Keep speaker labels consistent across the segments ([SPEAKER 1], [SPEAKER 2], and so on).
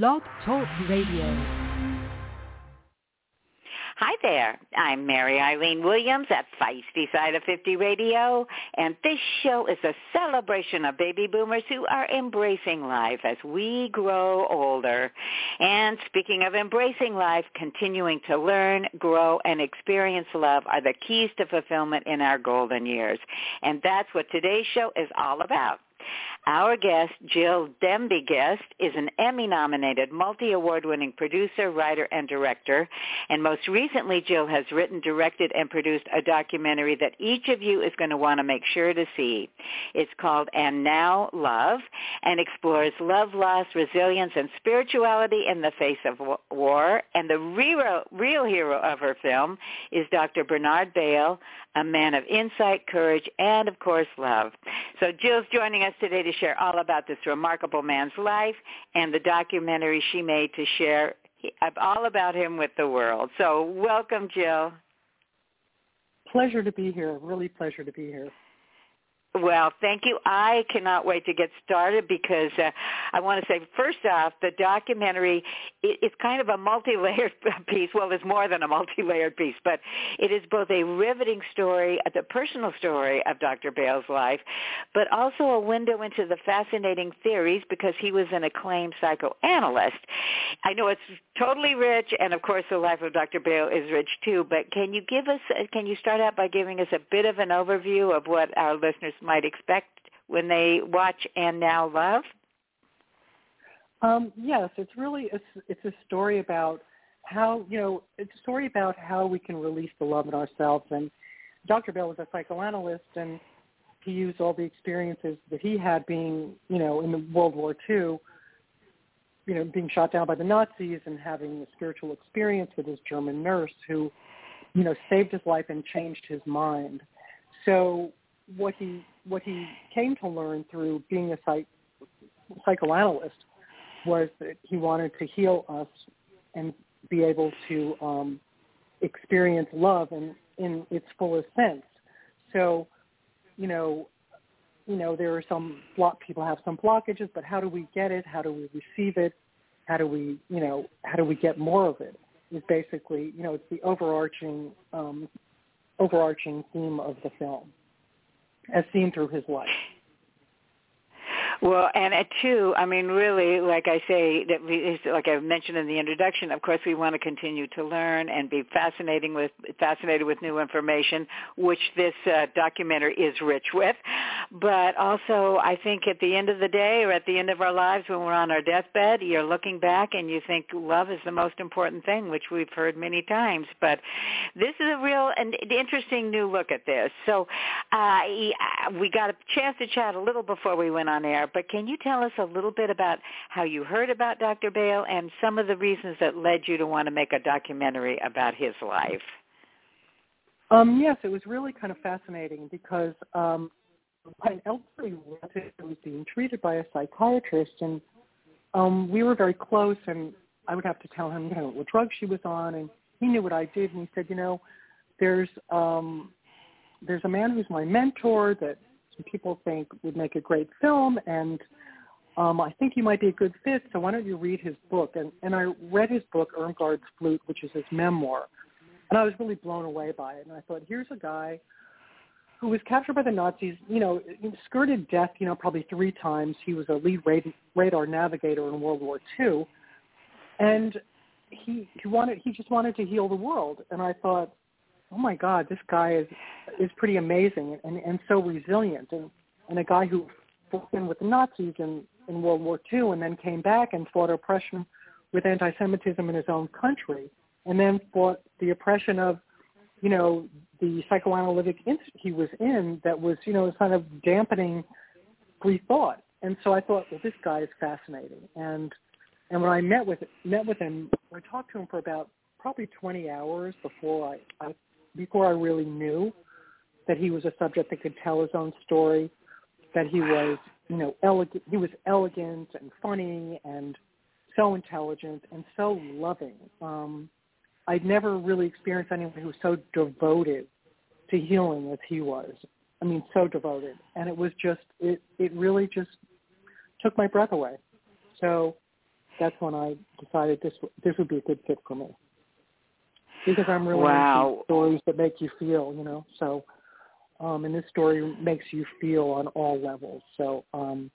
[SPEAKER 1] Blog Talk Radio.
[SPEAKER 2] Hi there. I'm Mary Eileen Williams at Feisty Side of 50 Radio, and this show is a celebration of baby boomers who are embracing life as we grow older. And speaking of embracing life, continuing to learn, grow, and experience love are the keys to fulfillment in our golden years. And that's what today's show is all about. Our guest, Jill Demby Guest, is an Emmy-nominated, multi-award-winning producer, writer, and director. And most recently, Jill has written, directed, and produced a documentary that each of you is going to want to make sure to see. It's called And Now Love and explores love, loss, resilience, and spirituality in the face of war. And the real, real hero of her film is Dr. Bernard Bail, a man of insight, courage, and, of course, love. So Jill's joining us today to share all about this remarkable man's life and the documentary she made to share all about him with the world. So welcome, Jill.
[SPEAKER 3] Pleasure to be here. Really pleasure to be here.
[SPEAKER 2] Well, thank you. I cannot wait to get started because uh, I want to say, first off, the documentary it, it's kind of a multi-layered piece. Well, it's more than a multi-layered piece, but it is both a riveting story, uh, the personal story of Dr. Bail's life, but also a window into the fascinating theories because he was an acclaimed psychoanalyst. I know it's totally rich, and of course, the life of Dr. Bail is rich too. But can you give us? Uh, can you start out by giving us a bit of an overview of what our listeners might expect when they watch And Now Love?
[SPEAKER 3] Um, yes, it's really a, it's a story about how you know it's a story about how we can release the love in ourselves. And Dr. Bail was a psychoanalyst, and he used all the experiences that he had being you know in the World War II, you know being shot down by the Nazis and having a spiritual experience with his German nurse who you know saved his life and changed his mind. So what he what he came to learn through being a psych, psychoanalyst was that he wanted to heal us and be able to um, experience love in, in its fullest sense. So, you know, you know, there are some block people have some blockages, but how do we get it? How do we receive it? How do we, you know, how do we get more of it? Is basically, you know, it's the overarching um, overarching theme of the film as seen through his life.
[SPEAKER 2] Well, and at two, I mean, really, like I say, that we, like I mentioned in the introduction, of course, we want to continue to learn and be fascinating with fascinated with new information, which this uh, documentary is rich with. But also, I think at the end of the day, or at the end of our lives, when we're on our deathbed, you're looking back and you think love is the most important thing, which we've heard many times. But this is a real and interesting new look at this. So uh, we got a chance to chat a little before we went on air but can you tell us a little bit about how you heard about Dr. Bail and some of the reasons that led you to want to make a documentary about his life?
[SPEAKER 3] Um, yes, it was really kind of fascinating because um, an elderly was being treated by a psychiatrist, and um, we were very close. And I would have to tell him, you know, what drug she was on, and he knew what I did. And he said, you know, there's um, there's a man who's my mentor that people think would make a great film, and um, I think you might be a good fit. So why don't you read his book? And and I read his book, Irmgard's Flute, which is his memoir, and I was really blown away by it. And I thought, here's a guy who was captured by the Nazis, you know, skirted death, you know, probably three times. He was a lead radar navigator in World War II, and he he wanted he just wanted to heal the world. And I thought, oh my God, this guy is is pretty amazing and and so resilient, and and a guy who fought in with the Nazis in in World War II, and then came back and fought oppression with anti-Semitism in his own country, and then fought the oppression of, you know, the psychoanalytic institute he was in that was, you know, kind of dampening free thought. And so I thought, well, this guy is fascinating. And and when I met with met with him, I talked to him for about probably 20 hours before I, I before I really knew that he was a subject that could tell his own story, that he was, you know, elegant. He was elegant and funny and so intelligent and so loving. Um, I'd never really experienced anyone who was so devoted to healing as he was. I mean, so devoted, and it was just it. It really just took my breath away. So that's when I decided this this would be a good fit for me because I'm really
[SPEAKER 2] wow.
[SPEAKER 3] into stories that make you feel, you know. So, um, and this story makes you feel on all levels. So, um,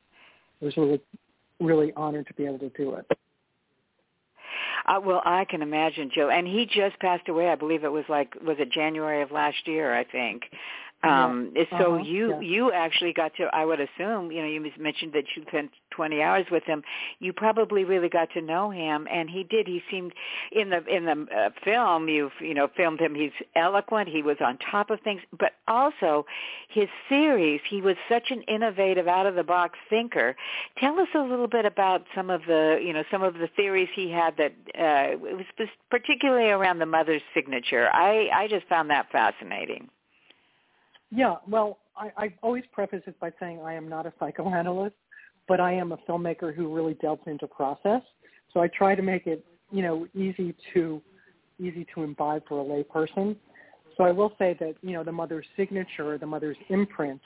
[SPEAKER 3] I was really, really honored to be able to do it.
[SPEAKER 2] Uh, well, I can imagine, Joe. And he just passed away. I believe it was like was it January of last year? I think. Um. So
[SPEAKER 3] uh-huh.
[SPEAKER 2] you
[SPEAKER 3] yeah.
[SPEAKER 2] you actually got to. I would assume you know you mentioned that you spent 20 hours with him. You probably really got to know him, and he did. He seemed in the in the uh, film. You've you know filmed him. He's eloquent. He was on top of things, but also his theories. He was such an innovative, out of the box thinker. Tell us a little bit about some of the you know some of the theories he had that uh, it was particularly around the mother's signature. I I just found that fascinating.
[SPEAKER 3] Yeah, well, I, I always preface it by saying I am not a psychoanalyst, but I am a filmmaker who really delves into process. So I try to make it, you know, easy to easy to imbibe for a layperson. So I will say that, you know, the mother's signature, the mother's imprint,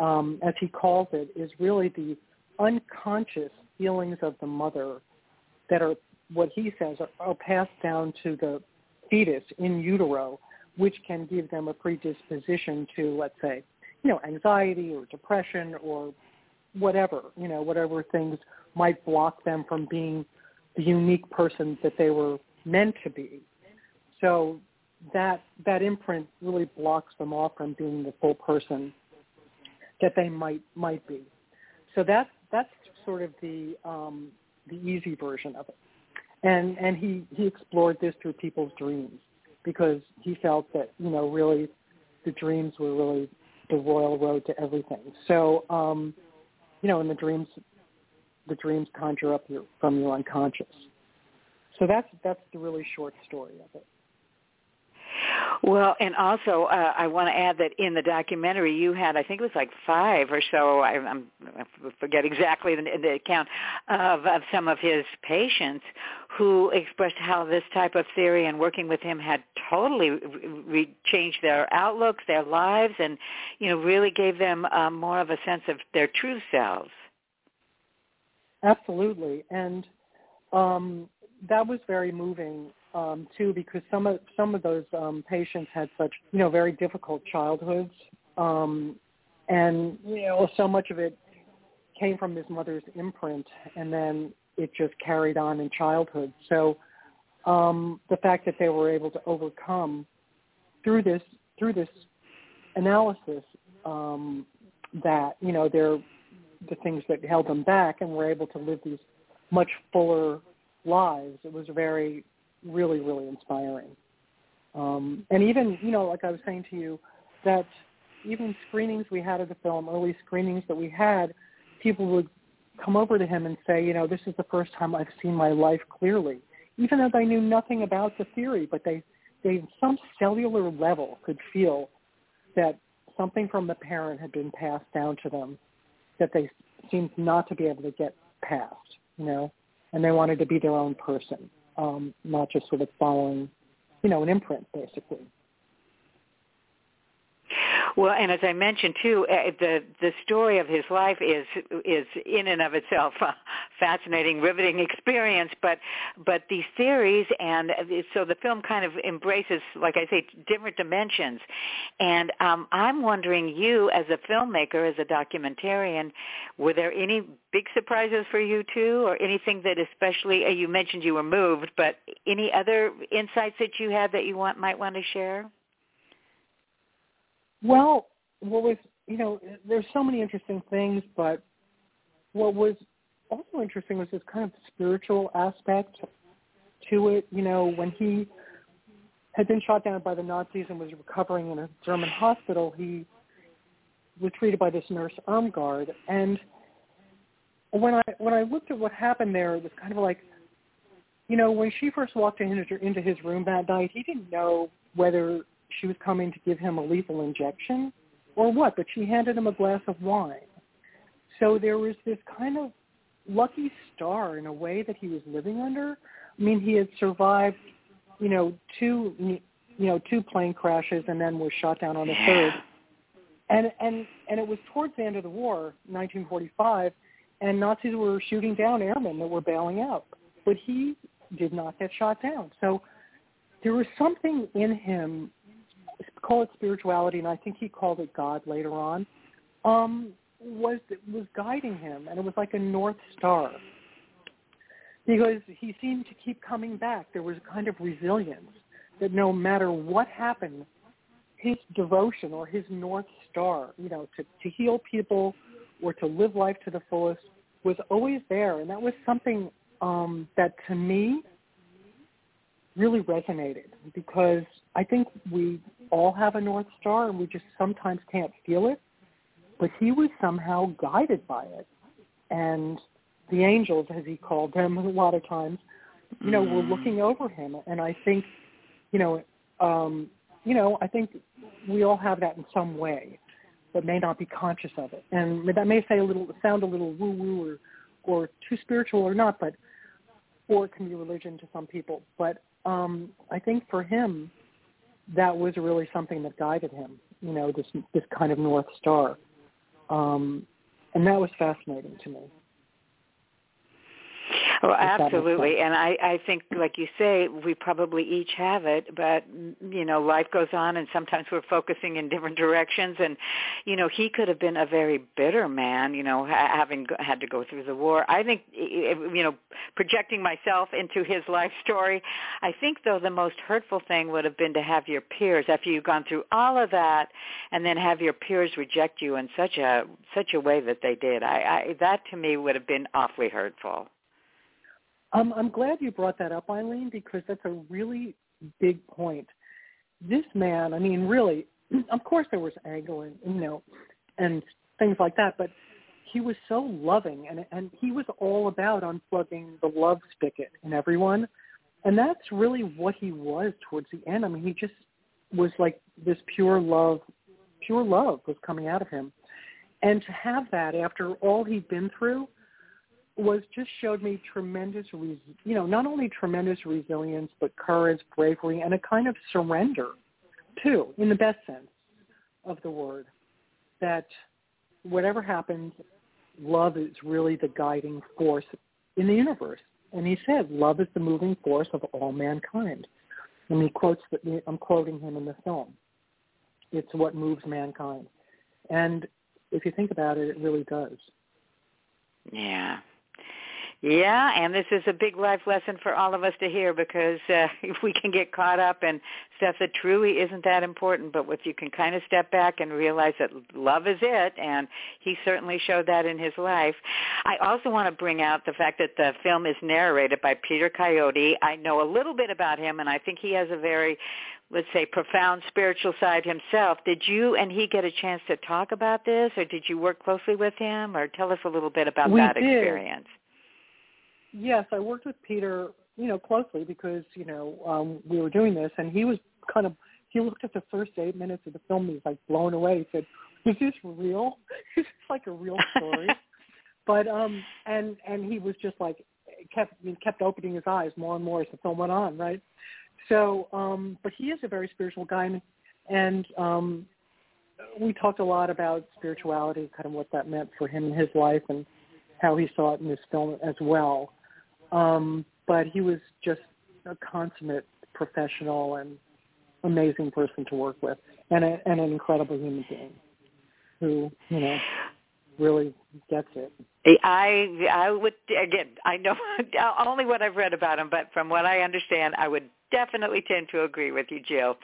[SPEAKER 3] um, as he calls it, is really the unconscious feelings of the mother that are what he says are, are passed down to the fetus in utero which can give them a predisposition to, let's say, you know, anxiety or depression or whatever, you know, whatever things might block them from being the unique person that they were meant to be. So that that imprint really blocks them off from being the full person that they might might be. So that's that's sort of the um, the easy version of it. And and he he explored this through people's dreams because he felt that you know really the dreams were really the royal road to everything. So um, you know, in the dreams, the dreams conjure up your, from your unconscious. So that's that's the really short story of it.
[SPEAKER 2] Well, and also uh, I want to add that in the documentary you had, I think it was like five or so. I, I'm, I forget exactly the, the count of, of some of his patients who expressed how this type of theory and working with him had totally re- changed their outlooks, their lives, and you know really gave them uh, more of a sense of their true selves.
[SPEAKER 3] Absolutely, and um, that was very moving um, too, because some of some of those um, patients had such you know very difficult childhoods, um, and you know so much of it came from his mother's imprint, and then it just carried on in childhood. So um, the fact that they were able to overcome through this through this analysis um, that you know they're the things that held them back, and were able to live these much fuller lives. It was very really, really inspiring. Um, and even, you know, like I was saying to you, that even screenings we had of the film, early screenings that we had, people would come over to him and say, you know, this is the first time I've seen my life clearly, even though they knew nothing about the theory, but they, they, some cellular level, could feel that something from the parent had been passed down to them that they seemed not to be able to get past, you know, and they wanted to be their own person um, not just sort of following, you know, an imprint basically.
[SPEAKER 2] Well, and as I mentioned too, uh, the the story of his life is is in and of itself a fascinating, riveting experience. But but these theories and so the film kind of embraces, like I say, different dimensions. And um, I'm wondering, you as a filmmaker, as a documentarian, were there any big surprises for you too, or anything that especially you mentioned you were moved, but any other insights that you had that you want might want to share?
[SPEAKER 3] Well, what was you know, there's so many interesting things, but what was also interesting was this kind of spiritual aspect to it. You know, when he had been shot down by the Nazis and was recovering in a German hospital, he was treated by this nurse Irmgard. And when I when I looked at what happened there, it was kind of like, you know, when she first walked into into his room that night, he didn't know whether she was coming to give him a lethal injection or what, but she handed him a glass of wine. So there was this kind of lucky star in a way that he was living under. I mean, he had survived, you know, two, you know, two plane crashes and then was shot down on the third. And and and it was towards the end of the war, 1945, and Nazis were shooting down airmen that were bailing out. But he did not get shot down. So there was something in him, call it spirituality, and I think he called it God later on, um, was was guiding him, and it was like a north star because he seemed to keep coming back. There was a kind of resilience that no matter what happened, his devotion or his north star, you know, to, to heal people or to live life to the fullest was always there. And that was something um, that to me really resonated because I think we all have a north star and we just sometimes can't feel it. But he was somehow guided by it. And the angels, as he called them a lot of times, you know, mm. were looking over him. And I think, you know, um, you know, I think we all have that in some way, but may not be conscious of it. And that may say a little, sound a little woo-woo or, or too spiritual or not, but, or it can be religion to some people. But um, I think for him, that was really something that guided him, you know, this, this kind of North Star. Um, and that was fascinating to me.
[SPEAKER 2] Oh, absolutely. And I, I think, like you say, we probably each have it, but, you know, life goes on and sometimes we're focusing in different directions. And, you know, he could have been a very bitter man, you know, having had to go through the war. I think, you know, projecting myself into his life story, I think, though, the most hurtful thing would have been to have your peers, after you've gone through all of that, and then have your peers reject you in such a such a way that they did. I, I that to me would have been awfully hurtful.
[SPEAKER 3] Um, I'm glad you brought that up, Eileen, because that's a really big point. This man, I mean, really, of course there was anger and you know, and things like that, but he was so loving, and and he was all about unplugging the love spigot in everyone, and that's really what he was towards the end. I mean, he just was like this pure love, pure love was coming out of him, and to have that after all he'd been through was just showed me tremendous, res- you know, not only tremendous resilience, but courage, bravery, and a kind of surrender, too, in the best sense of the word. That whatever happens, love is really the guiding force in the universe. And he said, love is the moving force of all mankind. And he quotes, that I'm quoting him in the film. It's what moves mankind. And if you think about it, it really does.
[SPEAKER 2] Yeah, yeah, and this is a big life lesson for all of us to hear because uh, we can get caught up in stuff that truly isn't that important, but if you can kind of step back and realize that love is it, and he certainly showed that in his life. I also want to bring out the fact that the film is narrated by Peter Coyote. I know a little bit about him, and I think he has a very let's say profound spiritual side himself did you and he get a chance to talk about this or did you work closely with him or tell us a little bit about
[SPEAKER 3] we
[SPEAKER 2] that
[SPEAKER 3] did.
[SPEAKER 2] experience
[SPEAKER 3] Yes, I worked with Peter, you know, closely because you know um, we were doing this, and he was kind of he looked at the first eight minutes of the film, and he was like blown away. He said, "Is this real? Is this like a real story?" but um, and and he was just like kept he kept opening his eyes more and more as the film went on, right? So, um, but he is a very spiritual guy, and, and um, we talked a lot about spirituality, kind of what that meant for him in his life, and how he saw it in this film as well. Um, but he was just a consummate professional and amazing person to work with, and, a, and an incredible human being who, you know, really gets it.
[SPEAKER 2] I I would again I know only what I've read about him, but from what I understand, I would definitely tend to agree with you, Jill.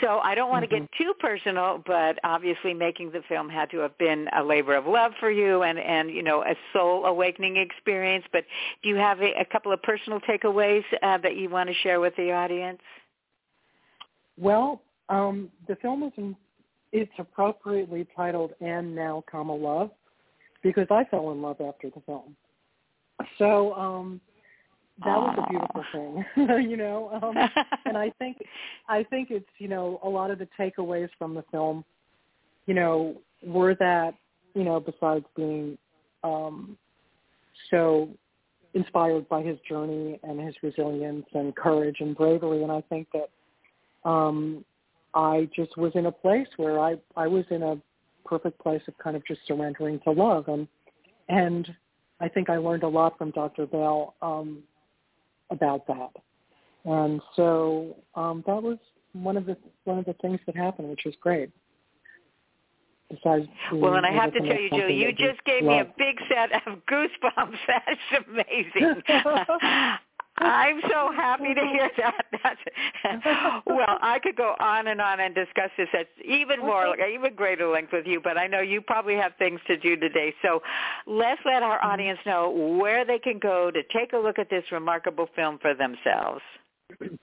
[SPEAKER 2] So I don't want mm-hmm. to get too personal, but obviously making the film had to have been a labor of love for you and and you know a soul awakening experience. But do you have a, a couple of personal takeaways uh, that you want to share with the audience?
[SPEAKER 3] Well, um, the film is in, it's appropriately titled "And Now, Comma Love." Because I fell in love after the film. So um that was a beautiful thing, you know. Um, and I think I think it's you know a lot of the takeaways from the film, you know, were that you know besides being um, so inspired by his journey and his resilience and courage and bravery, and I think that um, I just was in a place where I I was in a perfect place of kind of just surrendering to love and and I think I learned a lot from Dr. Bail um, about that. And so um, that was one of the one of the things that happened, which was great.
[SPEAKER 2] Besides well, and I have to tell you, Julie, you just gave
[SPEAKER 3] love.
[SPEAKER 2] me a big set of goosebumps. That's amazing. I'm so happy to hear that. That's, well, I could go on and on and discuss this at even more, even greater length with you, but I know you probably have things to do today. So let's let our
[SPEAKER 3] Mm-hmm.
[SPEAKER 2] audience know where they can go to take a look at this remarkable film for themselves.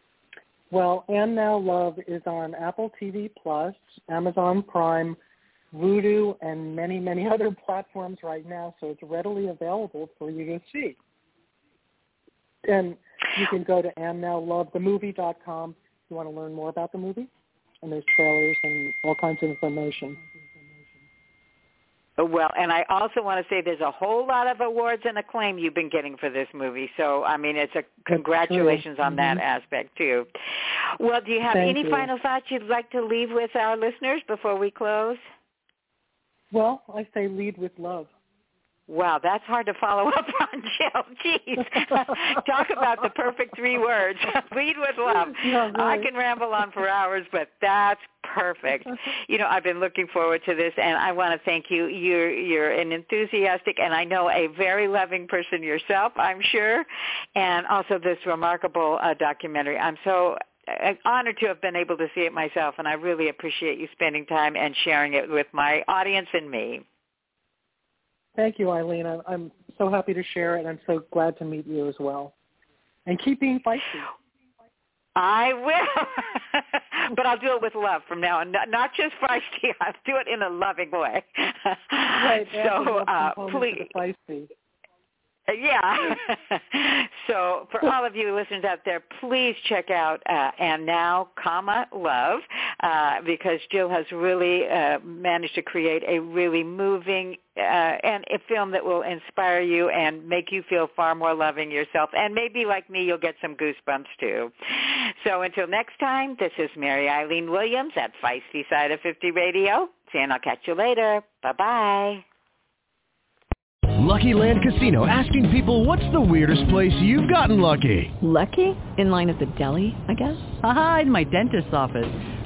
[SPEAKER 3] Well, and Now Love is on Apple TV Plus, Amazon Prime, Vudu, and many, many other platforms right now, so it's readily available for you to see. And you can go to andnowlovethemovie.com if you want to learn more about the movie, and there's trailers and all kinds of information.
[SPEAKER 2] Well, and I also want to say there's a whole lot of awards and acclaim you've been getting for this movie. So, I mean, it's a congratulations on that
[SPEAKER 3] Mhm.
[SPEAKER 2] aspect too. Well, do you have
[SPEAKER 3] Thank
[SPEAKER 2] any
[SPEAKER 3] you.
[SPEAKER 2] final thoughts you'd like to leave with our listeners before we close?
[SPEAKER 3] Well, I say lead with love.
[SPEAKER 2] Wow, that's hard to follow up on, Jill. Jeez. Talk about the perfect three words. Lead with love.
[SPEAKER 3] Yeah,
[SPEAKER 2] I can ramble on for hours, but that's perfect. You know, I've been looking forward to this and I want to thank you. You're you're an enthusiastic and I know a very loving person yourself, I'm sure, and also this remarkable uh, documentary. I'm so uh, honored to have been able to see it myself and I really appreciate you spending time and sharing it with my audience and me.
[SPEAKER 3] Thank you, Eileen. I'm, I'm so happy to share it, and I'm so glad to meet you as well. And keep being feisty.
[SPEAKER 2] I will, but I'll do it with love from now on. Not, not just feisty. I'll do it in a loving way.
[SPEAKER 3] Right.
[SPEAKER 2] so uh,
[SPEAKER 3] please. Feisty.
[SPEAKER 2] yeah. so for all of you listeners out there, please check out uh, and now, comma love, uh, because Jill has really uh, managed to create a really moving uh, and a film that will inspire you and make you feel far more loving yourself. And maybe like me, you'll get some goosebumps too. So until next time, this is Mary Eileen Williams at Feisty Side of 50 Radio. See, and I'll catch you later. Bye-bye.
[SPEAKER 1] Lucky Land Casino asking people what's the weirdest place you've gotten lucky?
[SPEAKER 4] Lucky? In line at the deli, I guess?
[SPEAKER 5] Aha, in my dentist's office.